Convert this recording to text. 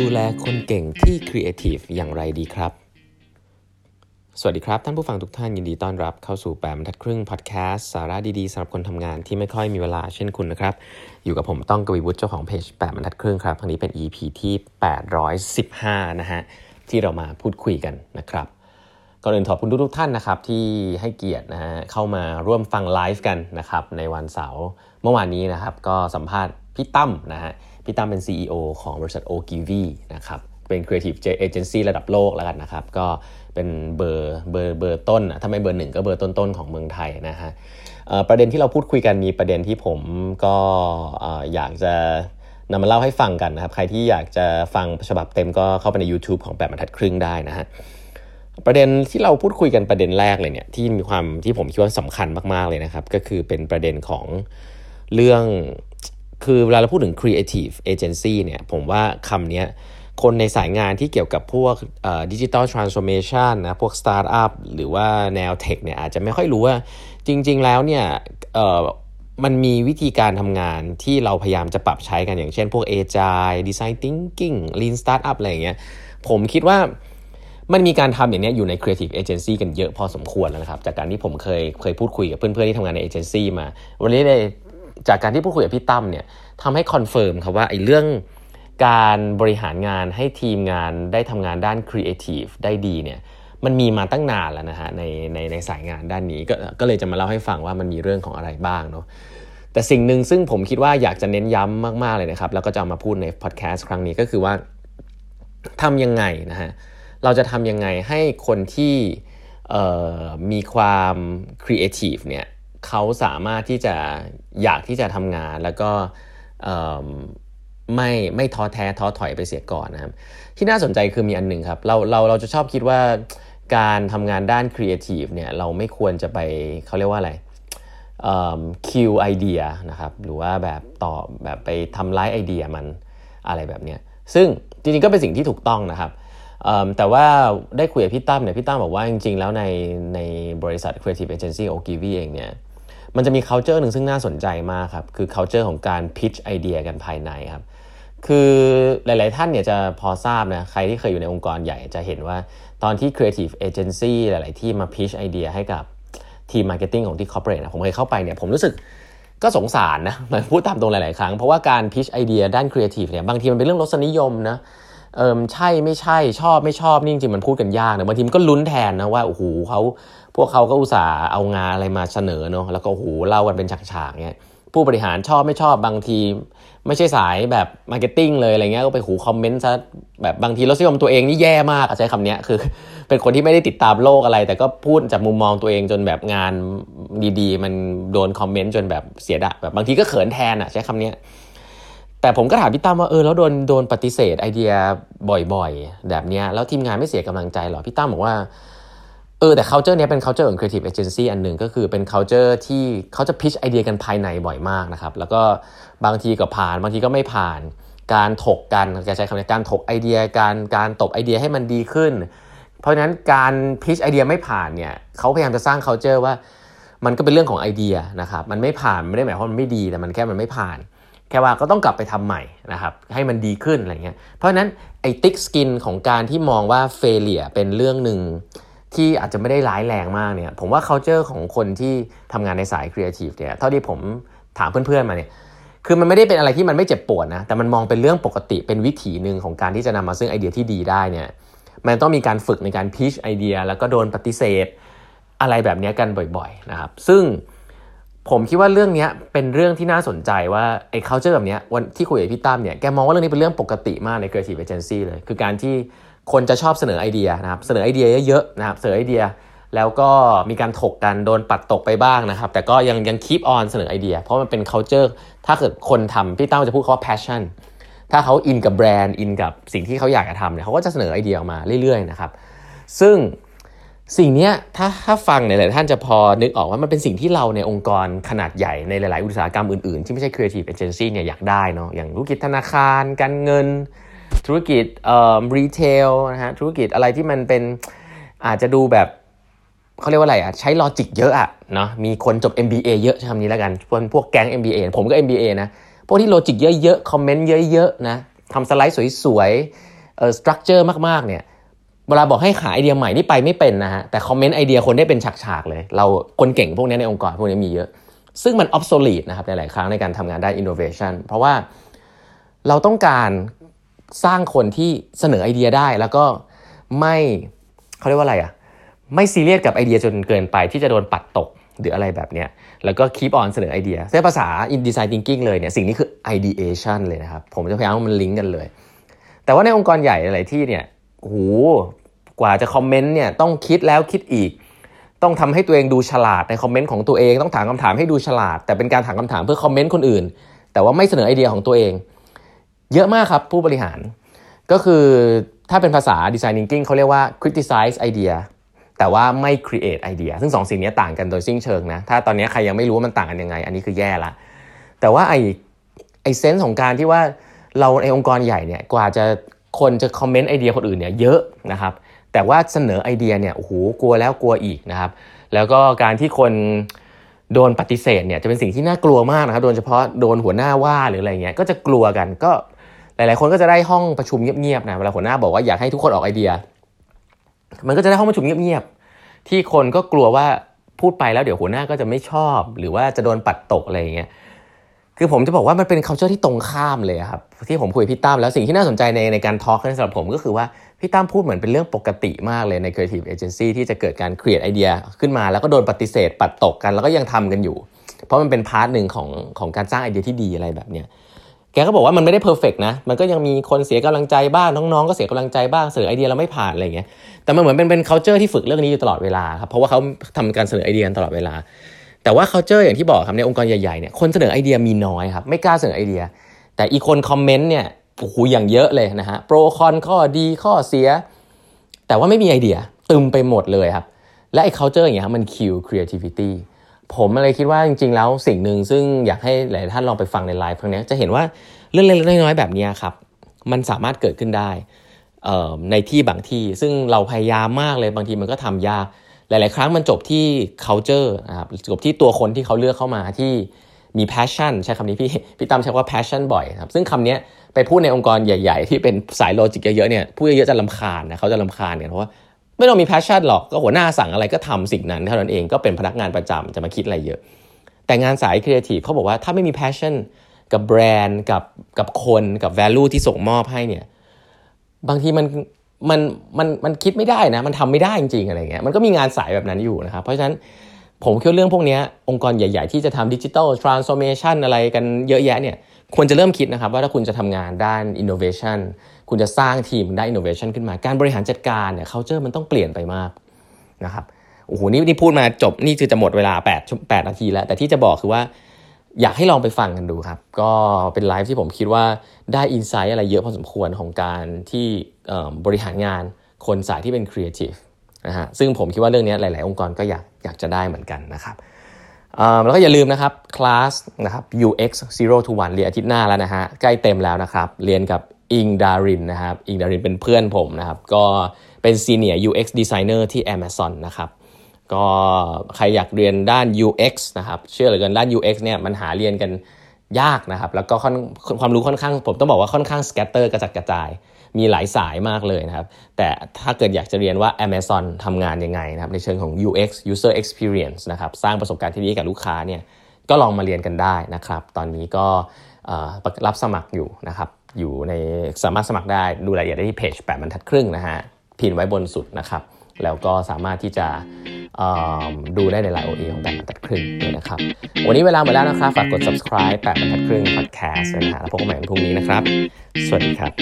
ดูแลคนเก่งที่ครีเอทีฟอย่างไรดีครับ สวัสดีครับ ท่านผู้ฟังทุกท่านยินดีต้อนรับเข้าสู่แปดบรรทัดครึ่งพอดแคสต์สาระดีๆสำหรับคนทำงานที่ไม่ค่อยมีเวลาเช่นคุณนะครับ อยู่กับผมต้องกวีวุฒิเจ้าของเพจแปดบรรทัดครึ่งครับครั้งนี้เป็น EP ที่ 815 นะฮะ ที่เรามาพูดคุยกันนะครับก่อนอื่นขอบคุณทุกๆท่านนะครับที่ให้เกียรตินะฮะเข้ามาร่วมฟังไลฟ์กันนะครับในวันเสาร์เมื่อวานนี้นะครับก็สัมภาษณ์พี่ตั้มนะฮะ พี่ตั้มเป็น CEO ของบริษัท o g v นะครับเป็น Creative Agency ระดับโลกแล้วกันนะครับ ก็เป็นเบอร์เบอร์เบอร์ต้น ถ้าไม่เบอร์หนึ่งก็เบอร์ต้นๆของเมืองไทยนะฮะประเด็นที่เราพูดคุยกันมีประเด็นที่ผมก็อยากจะนำมาเล่าให้ฟังกันนะครับ ใครที่อยากจะฟังฉบับเต็มก็เข้าไปใน YouTube ของแปดบรรทัดครึ่งได้นะฮะประเด็นที่เราพูดคุยกันประเด็นแรกเลยเนี่ยที่มีความที่ผมคิดว่าสำคัญมากๆเลยนะครับ ก็คือเป็นประเด็นของเรื่อง คือเวลาเราพูดถึง creative agency เนี่ยผมว่าคำนี้คนในสายงานที่เกี่ยวกับพวก digital transformation นะพวกสตาร์ทอัพหรือว่าแนว tech เนี่ยอาจจะไม่ค่อยรู้ว่าจริง ๆ แล้วเนี่ยมันมีวิธีการทำงานที่เราพยายามจะปรับใช้กันอย่างเช่นพวก Agile Design Thinking Lean Startup อะไรอย่างเงี้ยผมคิดว่ามันมีการทำอย่างนี้อยู่ใน Creative Agency กันเยอะพอสมควรแล้วนะครับ จากการที่ผมเคยเคยพูดคุยกับเพื่อนๆที่ทำงานในเอเจนซี่มา วันนี้เลย จากการที่พูดคุยกับพี่ตั้มเนี่ยทำให้ confirm ครับว่าไอ้เรื่องการบริหารงานให้ทีมงานได้ทำงานด้านครีเอทีฟได้ดีเนี่ยมันมีมาตั้งนานแล้วนะฮะในในในสายงานด้านนี้ก็ก็เลยจะมาเล่าให้ฟังว่ามันมีเรื่องของอะไรบ้างเนาะแต่สิ่งหนึ่งซึ่งผมคิดว่าอยากจะเน้นย้ำมาก ๆ เลยนะครับ แล้วก็จะมาพูดในพอดแคสต์ครั้งนี้ก็คือว่าทำยังไงนะฮะเราจะทำยังไงให้คนที่มีความครีเอทีฟเนี่ย เขาสามารถที่จะอยากที่จะทำงานแล้วก็ไม่ไม่ท้อแท้ท้อถอยไปเสียก่อนนะครับ ที่น่าสนใจคือมีอันหนึ่งครับ เราเราเราจะชอบคิดว่าการทำงานด้านครีเอทีฟเนี่ยเราไม่ควรจะไปเขาเรียกว่าอะไร kill idea นะครับ หรือว่าแบบต่อแบบไปทำร้ายไอเดียมันอะไรแบบเนี้ยซึ่งจริงๆก็เป็นสิ่งที่ถูกต้องนะครับแต่ว่าได้คุยกับพี่ตั้มเนี่ยพี่ตั้มบอกว่าจริงๆ แล้วในในบริษัท Creative Agency o g i v i เองเนี่ย มันจะมี culture หนึ่งซึ่งน่าสนใจมากครับคือ culture ของการ pitch ไอเดียกันภายในครับคือหลาย ๆ ท่านเนี่ยจะพอทราบนะใครที่เคยอยู่ในองค์กรใหญ่จะเห็นว่าตอนที่ creative agency หลาย ๆ ที่มา pitch ไอเดียให้กับทีม marketing ของที่ corporate นะผมเคยเข้าไปเนี่ยผมรู้สึกก็สงสารนะมาพูดตามตรงหลาย ๆ ครั้ง เพราะว่าการ pitch ไอเดียด้าน creative เนี่ยบางทีมันเป็นเรื่องรสนิยมนะ เออใช่ไม่ใช่ชอบไม่ชอบนี่จริงๆมันพูดกันยากนะบางทีมันก็ลุ้นแทนนะว่าโอ้โหเขาพวกเขาก็อุตส่าห์เอางานอะไรมาเสนอเนาะแล้วก็โอ้โหเล่ากันเป็นฉากๆเงี้ยผู้บริหารชอบไม่ชอบบางที ไม่ใช่สายแบบ marketing เลยอะไรเงี้ยก็ไปโห comment ซะแบบบางทีรสนิยมตัวเองนี่แย่มากใช้คำนี้คือ เป็นคนที่ไม่ได้ติดตามโลกอะไร แต่ก็พูดจากมุมมองตัวเองจนแบบงานดีๆ มันโดน comment จนแบบเสียดายแบบบางทีก็เขินแทนอะใช้คำนี้ แต่ผมก็ถามพี่ตั้มว่าเออแล้วโดนโดนปฏิเสธไอเดียบ่อยๆ แบบนี้แล้วทีมงานไม่เสียกำลังใจหรอ พี่ตั้มบอกว่าเออแต่ culture นี้เป็น culture ของ creative agency อันหนึ่งก็คือเป็น culture ที่เขาจะ pitch ไอเดียกันภายในบ่อยมากนะครับ แล้วก็บางทีก็ผ่านบางทีก็ไม่ผ่านการถกกันจะใช้คำนี้การถกไอเดียการการตบไอเดียให้มันดีขึ้น เพราะฉะนั้นการ pitch ไอเดียไม่ผ่านเนี่ยเขาพยายามจะสร้าง culture ว่า มันก็เป็นเรื่องของไอเดียนะครับมันไม่ผ่านไม่ได้หมายความมันไม่ดีแต่มันแค่มันไม่ผ่าน แค่ว่าก็ต้องกลับไปทำใหม่นะครับให้มันดีขึ้นอะไรเงี้ยเพราะฉะนั้นไอ้ thick skin ของการที่มองว่า failure เป็นเรื่องหนึ่งที่อาจจะไม่ได้ร้ายแรงมากเนี่ยผมว่า culture ของคนที่ทำงานในสายครีเอทีฟเนี่ยเท่าที่ผมถามเพื่อนๆมาเนี่ยคือมันไม่ได้เป็นอะไรที่มันไม่เจ็บปวดนะแต่มันมองเป็นเรื่องปกติเป็นวิถีหนึ่งของการที่จะนำมาซึ่งไอเดียที่ดีได้เนี่ยมันต้องมีการฝึกในการ pitch idea แล้วก็โดนปฏิเสธ อะไรแบบนี้กันบ่อยๆนะครับซึ่ง ผมคิดว่าเรื่องนี้เป็นเรื่องที่น่าสนใจว่าไอ้ culture แบบนี้วันที่คุยกับพี่ตั้มเนี่ยแกมองว่าเรื่องนี้เป็นเรื่องปกติมากใน creative agency เลย คือการที่คนจะชอบเสนอไอเดียนะครับเสนอไอเดียเยอะๆนะครับเสนอไอเดีย แล้วก็มีการถกกันโดนปัดตกไปบ้างนะครับ แต่ก็ยังยัง keep on เสนอไอเดีย เพราะมันเป็น culture ถ้าเกิดคนทำพี่ตั้มจะพูดเขาว่า passion ถ้าเขาอินกับแบรนด์อินกับสิ่งที่เขาอยากจะทำเนี่ยเขาก็จะเสนอไอเดียออกมาเรื่อยๆนะครับซึ่ง สิ่งนี้ถ้าถ้าฟังเนี่ยหลายท่านจะพอนึกออกว่ามันเป็นสิ่งที่เราในองค์กรขนาดใหญ่ในหลาย ๆ อุตสาหกรรมอื่น ๆ ที่ไม่ใช่ creative agency เนี่ยอยากได้เนาะอย่างธุรกิจธนาคารการเงิน ธุรกิจเอ่อ retail นะฮะธุรกิจอะไรที่มันเป็นอาจจะดูแบบเขาเรียกว่าอะไรอะใช้ logic เยอะอะเนาะมีคนจบ MBA เยอะใช้คำนี้แล้วกันพวกพวกแก๊ง MBA ผมก็ MBA นะพวกที่ logic เยอะๆคอมเมนต์เยอะๆนะทำสไลด์สวยๆเอ่อ structure มากๆเนี่ย เวลาบอกให้หาไอเดียใหม่นี่ไปไม่เป็นนะฮะแต่คอมเมนต์ไอเดียคนได้เป็นฉากๆเลย เราคนเก่งพวกนี้ในองค์กรพวกนี้มีเยอะ ซึ่งมัน obsolete นะครับหลายครั้งในการทำงานได้อินโนเวชันเพราะว่าเราต้องการสร้างคนที่เสนอไอเดียได้แล้วก็ไม่เขาเรียกว่าอะไรอะไม่ซีเรียสกับไอเดียจนเกินไปที่จะโดนปัดตกหรืออะไรแบบเนี้ยแล้วก็ keep on เสนอไอเดียใช้ภาษา in design thinking เลยเนี่ยสิ่งนี้คือ ideation เลยนะครับ ผมจะพยายามมันลิงก์กันเลย แต่ว่าในองค์กรใหญ่หลายที่เนี่ย หกว่าจะคอมเมนต์เนี่ยต้องคิดแล้วคิดอีก ต้องทำให้ตัวเองดูฉลาดในคอมเมนต์ของตัวเอง ต้องถามคำถามให้ดูฉลาด แต่เป็นการถามคำถามเพื่อคอมเมนต์คนอื่น แต่ว่าไม่เสนอไอเดียของตัวเอง เยอะมากครับผู้บริหาร ก็คือถ้าเป็นภาษา design thinking เขาเรียกว่า criticize idea แต่ว่าไม่ create idea ซึ่งสองสิ่งนี้ต่างกันโดยสิ้นเชิงนะ ถ้าตอนนี้ใครยังไม่รู้ว่ามันต่างกันยังไง อันนี้คือแย่ละ แต่ว่าไอไอเซนส์ของการที่ว่าเราในองค์กรใหญ่เนี่ย กว่าจะ คนจะคอมเมนต์ไอเดียคนอื่นเนี่ยเยอะนะครับ แต่ว่าเสนอไอเดียเนี่ยโอ้โหกลัวแล้วกลัวอีกนะครับ แล้วก็การที่คนโดนปฏิเสธเนี่ยจะเป็นสิ่งที่น่ากลัวมากนะครับ โดยเฉพาะโดนหัวหน้าว่าหรืออะไรเงี้ยก็จะกลัวกันก็หลาย ๆ คนก็จะได้ห้องประชุมเงียบๆนะเวลาหัวหน้าบอกว่าอยากให้ทุกคนออกไอเดีย มันก็จะได้ห้องประชุมเงียบๆที่คนก็กลัวว่าพูดไปแล้วเดี๋ยวหัวหน้าก็จะไม่ชอบ หรือว่าจะโดนปัดตกอะไรเงี้ย คือผมจะบอกว่ามันเป็น culture ที่ตรงข้ามเลยครับที่ผมคุยพี่ตั้มแล้วสิ่งที่น่าสนใจในในการ talk สำหรับผมก็คือว่าพี่ตั้มพูดเหมือนเป็นเรื่องปกติมากเลยใน creative agency ที่จะเกิดการ create ไอเดียขึ้นมาแล้วก็โดนปฏิเสธปัดตกกันแล้วก็ยังทำกันอยู่ เพราะมันเป็น part หนึ่งของของการสร้างไอเดียที่ดีอะไรแบบเนี้ยแกก็บอกว่ามันไม่ได้ perfect นะ มันก็ยังมีคนเสียกำลังใจบ้าง น้องๆ ก็เสียกำลังใจบ้างเสนอไอเดียเราไม่ผ่านอะไรเงี้ย แต่มันเหมือนเป็นเป็น culture ที่ฝึกเรื่องนี้อยู่ตลอดเวลาครับ เพราะว่าเขาทำการเสนอไอเดียตลอดเวลา แต่ว่า culture อย่างที่บอกครับในองค์กรใหญ่ๆเนี่ยคนเสนอไอเดียมีน้อยครับไม่กล้าเสนอไอเดีย แต่อีกคนคอมเมนต์เนี่ยโอ้โหอย่างเยอะเลยนะฮะโปรคอนข้อดีข้อเสีย แต่ว่าไม่มีไอเดียตึมไปหมดเลยครับและไอ้ culture อย่างเงี้ยครับมัน kill creativity ผมเลยคิดว่าจริงๆแล้วสิ่งหนึ่งซึ่งอยากให้หลายท่านลองไปฟังในไลฟ์ครั้งนี้จะเห็นว่าเรื่องเล็กๆน้อยๆแบบนี้ครับมันสามารถเกิดขึ้นได้ในที่บางที่ซึ่งเราพยายามมากเลยบางทีมันก็ทำยาก หลาย ๆ ครั้งมันจบที่ culture นะครับจบที่ตัวคนที่เขาเลือกเข้ามาที่มี passion ใช้คำนี้พี่พี่ตั้มใช้ว่า passion บ่อยครับซึ่งคำนี้ไปพูดในองค์กรใหญ่ ๆ ที่เป็นสายโลจิกเยอะ ๆ เนี่ยพูดเยอะ ๆ จะลำคาญนะเขาจะลำคาญกันเพราะว่าไม่ต้องมี passion หรอกก็หัวหน้าสั่งอะไรก็ทำสิ่งนั้นเท่านั้นเองก็เป็นพนักงานประจำจะมาคิดอะไรเยอะ แต่งานสาย creative เขาบอกว่าถ้าไม่มี passion กับแบรนด์กับกับคนกับ value ที่ส่งมอบให้เนี่ยบางทีมัน มันมันมันคิดไม่ได้นะ มันทำไม่ได้จริงๆอะไรเงี้ยมันก็มีงานสายแบบนั้นอยู่นะครับเพราะฉะนั้นผมคิดเรื่องพวกนี้องค์กรใหญ่ๆ ที่จะทำดิจิทัลทรานส์โอมชันอะไรกันเยอะแยะเนี่ยควรจะเริ่มคิดนะครับว่าถ้าคุณจะทำงานด้าน innovation คุณจะสร้างทีมด้าน innovation ขึ้นมาการบริหารจัดการเนี่ย culture มันต้องเปลี่ยนไปมากนะครับโอ้โหนี่นี่พูดมาจบนี่คือจะหมดเวลา8 8นาทีแล้ว แต่ที่จะบอกคือว่า อยากให้ลองไปฟังกันดูครับ ก็เป็นไลฟ์ที่ผมคิดว่าได้ insight อะไรเยอะพอสมควรของการที่บริหารงานคนสายที่เป็นครีเอทีฟนะฮะซึ่งผมคิดว่าเรื่องนี้หลาย ๆ องค์กรก็อยากอยากจะได้เหมือนกันนะครับแล้วก็อย่าลืมนะครับคลาสนะครับ UX 0 to 1เรียนอาทิตย์หน้าแล้วนะฮะใกล้เต็มแล้วนะครับ เรียนกับอิงดารินนะครับอิงดารินเป็นเพื่อนผมนะครับ ก็เป็น Senior UX Designer ที่ Amazon นะครับ ก็ใครอยากเรียนด้าน UX นะครับ เชื่อเหลือเกินด้าน UX เนี่ยมันหาเรียนกันยากนะครับ แล้วก็ความรู้ค่อนข้าง ผมต้องบอกว่าค่อนข้าง scatter กระจัดกระจาย มีหลายสายมากเลยนะครับ แต่ถ้าเกิดอยากจะเรียนว่า Amazon ทำงานยังไงนะครับ ในเชิงของ UX User Experience นะครับ สร้างประสบการณ์ที่ดีกับลูกค้าเนี่ย ก็ลองมาเรียนกันได้นะครับ ตอนนี้ก็รับสมัครอยู่นะครับ อยู่ในสามารถสมัครได้ ดูรายละเอียดได้ที่เพจ8บรรทัดครึ่งนะฮะ พินไว้บนสุดนะครับ แล้วก็สามารถที่จะ ดูได้ในไลน์โอเอของแปดบรรทัดครึ่งด้วยนะครับ วันนี้เวลาหมดแล้วนะครับ ฝากกด subscribe แปดบรรทัดครึ่ง podcast นะฮะแล้วพบกันใหม่วันพรุ่งนี้นะครับ สวัสดีครับ